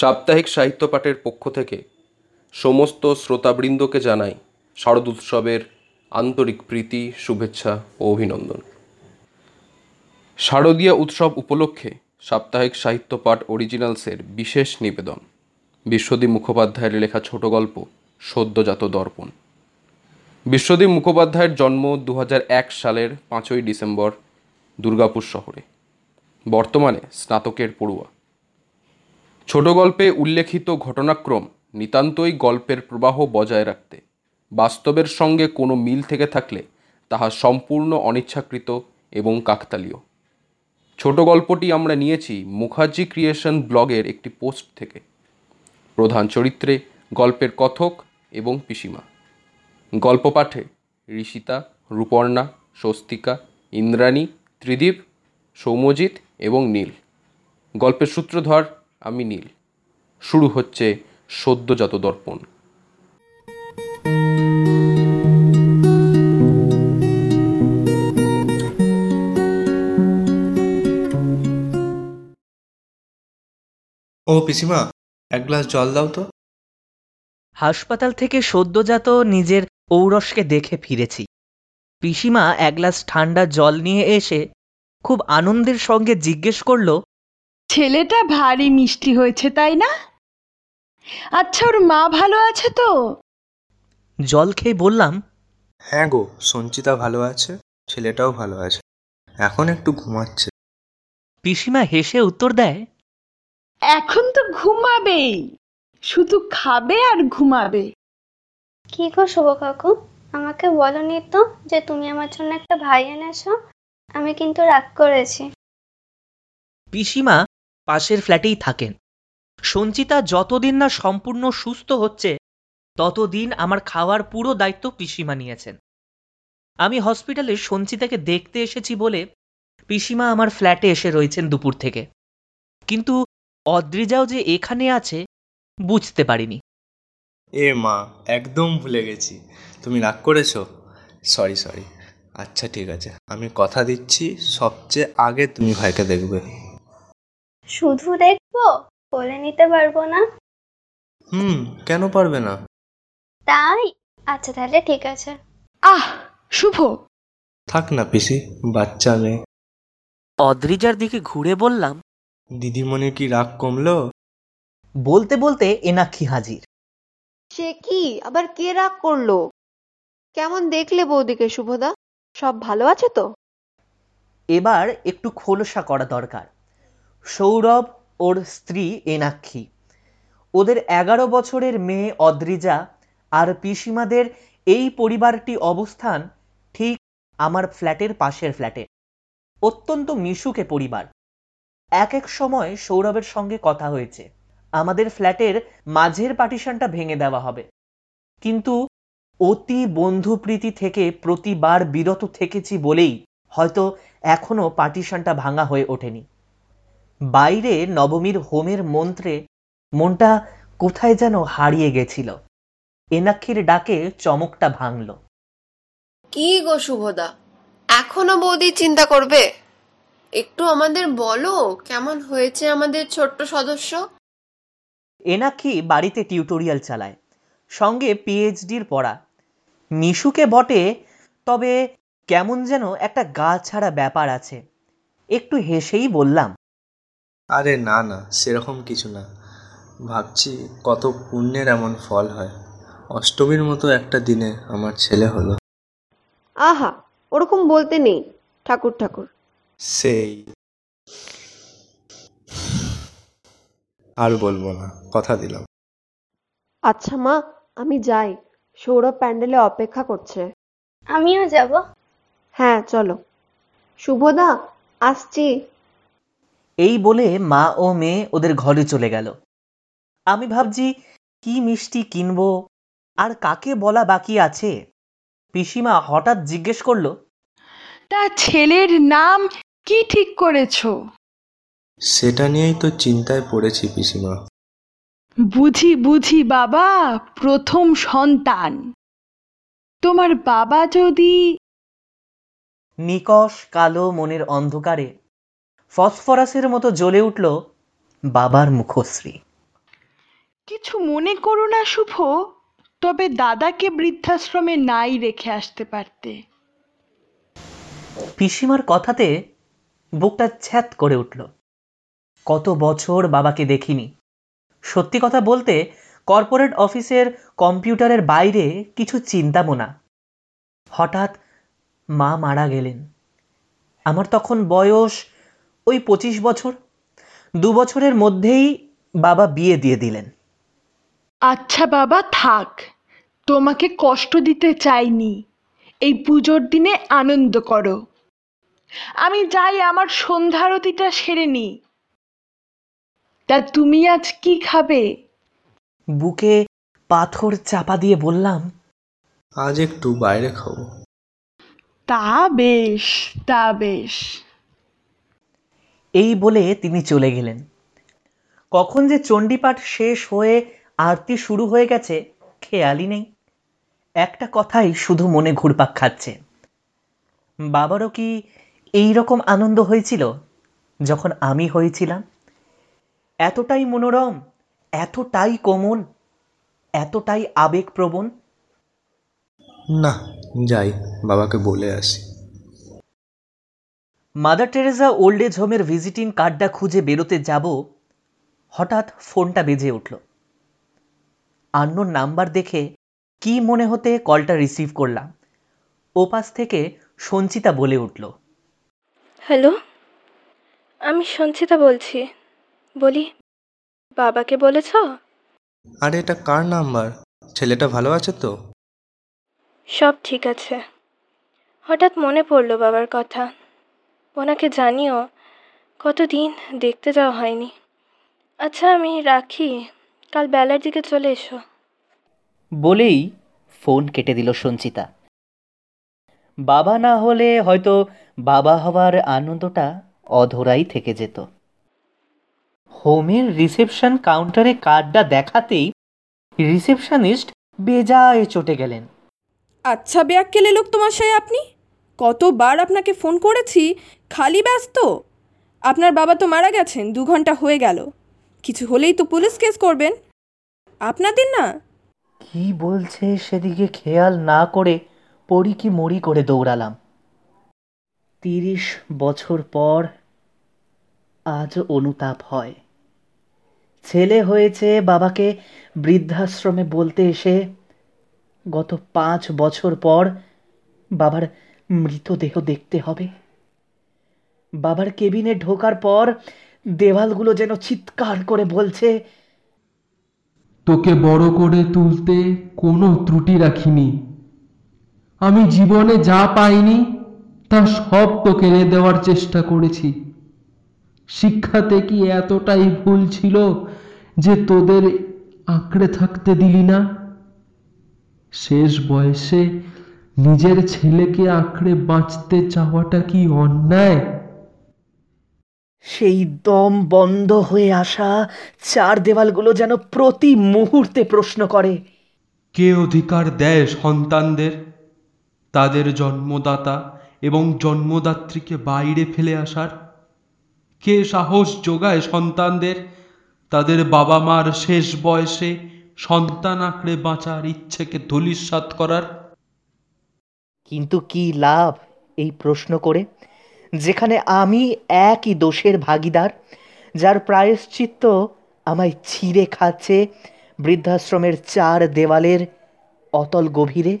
সাপ্তাহিক সাহিত্য পাঠের পক্ষ থেকে সমস্ত শ্রোতাবৃন্দকে জানাই শারদ উৎসবের আন্তরিক প্রীতি, শুভেচ্ছা ও অভিনন্দন। শারদীয় উৎসব উপলক্ষে সাপ্তাহিক সাহিত্য পাঠ অরিজিনালসের বিশেষ নিবেদন বিশ্বদীপ মুখোপাধ্যায়ের লেখা ছোট গল্প, সদ্যজাত দর্পণ। বিশ্বদীপ মুখোপাধ্যায়ের জন্ম দু সালের পাঁচই ডিসেম্বর দুর্গাপুর শহরে। বর্তমানে স্নাতকের পড়ুয়া। ছোট গল্পে উল্লেখিত ঘটনাক্রম নিতান্তই গল্পের প্রবাহ বজায় রাখতে। বাস্তবের সঙ্গে কোনো মিল থেকে থাকলে তাহা সম্পূর্ণ অনিচ্ছাকৃত এবং কাকতালীয়। ছোট গল্পটি আমরা নিয়েছি মুখার্জি ক্রিয়েশন ব্লগের একটি পোস্ট থেকে। প্রধান চরিত্রে গল্পের কথক এবং পিসিমা। গল্প পাঠে ঋষিতা, রূপর্ণা, স্বস্তিকা, ইন্দ্রাণী, ত্রিদীপ সৌম্যজিৎ এবং নীল। গল্পের সূত্রধর আমি নীল। শুরু হচ্ছে সদ্যজাত দর্পণ। ও পিসিমা এক গ্লাস জল দাও তো। হাসপাতাল থেকে সদ্যজাত নিজের ঔরসকে দেখে ফিরেছি। পিসিমা এক গ্লাস ঠান্ডা জল নিয়ে এসে খুব আনন্দের সঙ্গে জিজ্ঞেস করল ছেলেটা ভারী মিষ্টি হয়েছে তাই না? আচ্ছা ওর মা ভালো আছে তো? জল খেয়ে বললাম। হ্যাঁ গো সঞ্চিতা ভালো আছে ছেলেটাও ভালো আছে। এখন একটু ঘুমাচ্ছে। পিসিমা হেসে উত্তর দেয় এখন তো ঘুমাবেই শুধু খাবে আর ঘুমাবে। কি গো শুভ কাকু? আমাকে বলনি তো যে তুমি আমার জন্য একটা ভাই এনেছো আমি কিন্তু রাগ করেছি। পিসিমা পাশের ফ্ল্যাটেই থাকেন। সঞ্চিতা যতদিন না সম্পূর্ণ সুস্থ হচ্ছে, ততদিন আমার খাওয়ার পুরো দায়িত্ব পিসিমা নিয়েছেন। আমি হসপিটালে সঞ্চিতাকে দেখতে এসেছি বলে পিসিমা আমার ফ্ল্যাটে এসে রয়েছেন দুপুর থেকে। কিন্তু অদ্রিজাও যে এখানে আছে, বুঝতে পারিনি। এ মা, একদম ভুলে গেছি। তুমি রাগ করেছ? Sorry sorry. আচ্ছা ঠিক আছে। আমি কথা দিচ্ছি, সবচেয়ে আগে তুমি ভাইকে দেখবে। শুধু দেখব বলে নিতে পারব না। হুম কেন পারবে না? তাই? আচ্ছা তাহলে ঠিক আছে। আহ শুভ। থাক না পিসি বাচ্চা মেয়ে। অদ্রিজার দিকে ঘুরে বললাম দিদিমণির কি রাগ কমলো? বলতে বলতে এনাক্ষী হাজির। সে কি? আবার কে রাগ করল? কেমন দেখলে বৌদিকে শুভদা? সব ভালো আছে তো? এবার একটু খোলসা করা দরকার। সৌরভ ওর স্ত্রী এনাক্ষী। ওদের এগারো বছরের মেয়ে অদ্রিজা আর পিসিমাদের এই পরিবারটি অবস্থান ঠিক আমার ফ্ল্যাটের পাশের ফ্ল্যাটে। অত্যন্ত মিশুকে পরিবার। এক এক সময় সৌরভের সঙ্গে কথা হয়েছে। আমাদের ফ্ল্যাটের মাঝের পার্টিশনটা ভেঙে দেওয়া হবে। কিন্তু অতি বন্ধুপ্রীতি থেকে প্রতিবার বিরত থেকেছি বলেই হয়তো এখনও পার্টিশনটা ভাঙা হয়ে ওঠেনি। বাইরে নবমীর হোমের মন্ত্রে মনটা কোথায় যেন হারিয়ে গেছিল। এনাক্ষীর ডাকে চমকটা ভাঙল। কি গো শুভদা এখনও বৌদি চিন্তা করবে? একটু আমাদের বলো কেমন হয়েছে আমাদের ছোট্ট সদস্য? এনাক্ষী বাড়িতে টিউটোরিয়াল চালায় সঙ্গে পিএইচডির পড়া। মিশুকে বটে তবে কেমন যেন একটা গা ছাড়া ব্যাপার আছে। একটু হেসেই বললাম আরে না না সেরকম কিছু না। ভাবছি কত পুণ্যের এমন ফল হয়। অষ্টমীর মতো একটা দিনে আমার ছেলে হলো। আহা ওরকম বলতে নেই ঠাকুর ঠাকুর। সেই। আর বলব না কথা দিলাম। আচ্ছা মা আমি যাই সৌরভ প্যান্ডেলে অপেক্ষা করছে। আমিও যাব। হ্যাঁ চলো। শুভদা আসছি। এই বলে মা ও মেয়ে ওদের ঘরে চলে গেল। আমি ভাবছি কি মিষ্টি কিনবো? আর কাকে বলা বাকি আছে? পিসিমা হঠাৎ জিজ্ঞেস করল তা ছেলের নাম কি ঠিক করেছ? সেটা নিয়েই তো চিন্তায় পড়েছি পিসিমা। বুঝি বুঝি বাবা প্রথম সন্তান। তোমার বাবা যদি নিকষ কালো মনের অন্ধকারে ফসফরাসের মতো জ্বলে উঠল বাবার মুখশ্রী। কিছু মনে করো না শুভ তবে দাদাকে বৃদ্ধাশ্রমে নাই রেখে আসতে পারতে। পিসিমার কথাতে বুকটা ছ্যাত করে উঠল। কত বছর বাবাকে দেখিনি। সত্যি কথা বলতে কর্পোরেট অফিসের কম্পিউটারের বাইরে কিছু চিন্তামো না। হঠাৎ মা মারা গেলেন। আমার তখন বয়স ওই পঁচিশ বছর দু বছরের মধ্যেই বাবা বিয়ে দিয়ে দিলেন। আচ্ছা বাবা থাক। তোমাকে কষ্ট দিতে চাইনি। এই পুজোর দিনে আনন্দ করো। আমি যাই আমার সন্ধ্যারতিটা সেরে নি। তা তুমি আজ কি খাবে? বুকে পাথর চাপা দিয়ে বললাম আজ একটু বাইরে খাব। তা বেশ তা বেশ। এই বলে তিনি চলে গেলেন। কখন যে চণ্ডীপাঠ শেষ হয়ে আরতি শুরু হয়ে গেছে, খেয়ালই নেই। একটা কথাই শুধু মনে ঘুরপাক খাচ্ছে। বাবারও কি এই রকম আনন্দ হয়েছিল যখন আমি হয়েছিলাম? এতটাই মনোরম, এতটাই কোমল, এতটাই আবেগপ্রবণ? না, যাই, বাবাকে বলে আসি। মাদার টেরেসা ওল্ড এজ হোমের ভিজিটিং কার্ডটা খুঁজে বেরোতে যাব হঠাৎ ফোনটা বেজে উঠল। আন্নোর নাম্বার দেখে কি মনে হতে কলটা রিসিভ করলাম। ওপাশ থেকে সঞ্চিতা বলে উঠল হ্যালো আমি সঞ্চিতা বলছি। বলি বাবাকে বলেছ? আরে এটা কার নাম্বার? ছেলেটা ভালো আছে তো? সব ঠিক আছে। হঠাৎ মনে পড়ল বাবার কথা। ওনাকে জানিও কতদিন দেখতে যাওয়া হয়নি। আচ্ছা আমি রাখি কাল বেলার দিকে চলে এসো। বলেই ফোন কেটে দিল সঞ্চিতা। বাবা না হলে হয়তো বাবা হওয়ার আনন্দটা অধরাই থেকে যেত। হোমের রিসেপশন কাউন্টারে কার্ডটা দেখাতেই রিসেপশনিস্ট বেজায় চটে গেলেন। আচ্ছা ব্যাককেলে লোক তোমার সাথে আপনি? কতবার আপনাকে ফোন করেছি? খালি ব্যস্ত? আপনার বাবা তো মারা গেছেন, দু ঘণ্টা হয়ে গেল। কিছু হলেই তো পুলিশ কেস করবেন। আপনাদের না? কি বলছে সেদিকে খেয়াল না করে পড়ি কি মরি করে দৌড়ালাম। তিরিশ বছর পর আজ অনুতাপ হয়। ছেলে হয়েছে বাবাকে বৃদ্ধাশ্রমে বলতে এসে গত পাঁচ বছর পর বাবার মৃতদেহ দেখতে হবে। বাবার কেবিনে ঢোকার পর দেওয়ালগুলো যেন চিৎকার করে বলছে, তোকে বড় করে তুলতে কোনো ত্রুটি রাখিনি। আমি জীবনে যা পাইনি, তা সব তোকে এনে দেওয়ার চেষ্টা করেছি। শিক্ষাতে কি এতটাই ভুল ছিল যে তোদের আঁকড়ে থাকতে দিলি না? শেষ বয়সে নিজের ছেলেকে আঁকড়ে বাঁচতে চাওয়াটা কি অন্যায়? সেই দম বন্ধ হয়ে আসা চার দেওয়ালগুলো যেন প্রতি মুহূর্তে প্রশ্ন করে। কে অধিকার দেয় সন্তানদের? তাদের জন্মদাতা এবং জন্মদাত্রীকে বাইরে ফেলে আসার? কে সাহস যোগায় সন্তানদের? তাদের বাবা মার শেষ বয়সে সন্তান আঁকড়ে বাঁচার ইচ্ছেকে ধূলিসাৎ করার? কিন্তু কি লাভ এই প্রশ্ন করে? যেখানে আমি একই দোষের ভাগিদার, যার প্রায়শ্চিত্ত আমায় ছিঁড়ে খাচ্ছে বৃদ্ধাশ্রমের চার দেওয়ালের অতল গভীরে।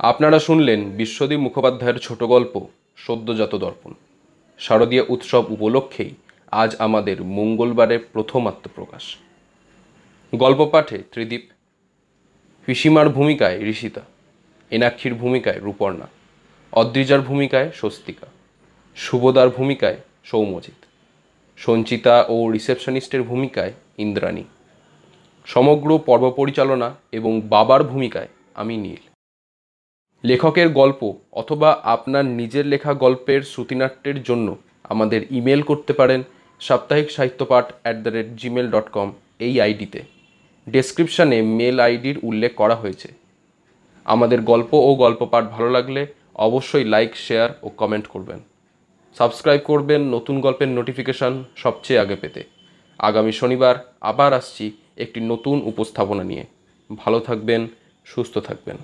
আপনারা শুনলেন বিশ্বদীপ মুখোপাধ্যায়ের ছোট গল্প, সদ্যজাত দর্পণ। শারদীয় উৎসব উপলক্ষেই আজ আমাদের মঙ্গলবারের প্রথম আত্মপ্রকাশ গল্প পাঠে ত্রিদীপ, পিসিমার ভূমিকায় ঋষিতা, এনাক্ষীর ভূমিকায় রূপর্ণা, অদ্রিজার ভূমিকায় স্বস্তিকা শুভদার ভূমিকায় সৌমজিৎ সঞ্চিতা ও রিসেপশনিস্টের ভূমিকায় ইন্দ্রাণী, সমগ্র পর্ব পরিচালনা এবং বাবার ভূমিকায় আমি নীল। লেখকের গল্প অথবা আপনার নিজের লেখা গল্পের শ্রুতিনাট্যের জন্য আমাদের ইমেল করতে পারেন Saptahik Sahityapath at the rate Gmail dot com এই আইডিতে। ডেসক্রিপশানে মেল আইডির উল্লেখ করা হয়েছে। আমাদের গল্প ও গল্প পাঠ ভালো লাগলে অবশ্যই লাইক শেয়ার ও কমেন্ট করবেন। সাবস্ক্রাইব করবেন নতুন গল্পের নোটিফিকেশান সবচেয়ে আগে পেতে। আগামী শনিবার আবার আসছি একটি নতুন উপস্থাপনা নিয়ে। ভালো থাকবেন, সুস্থ থাকবেন।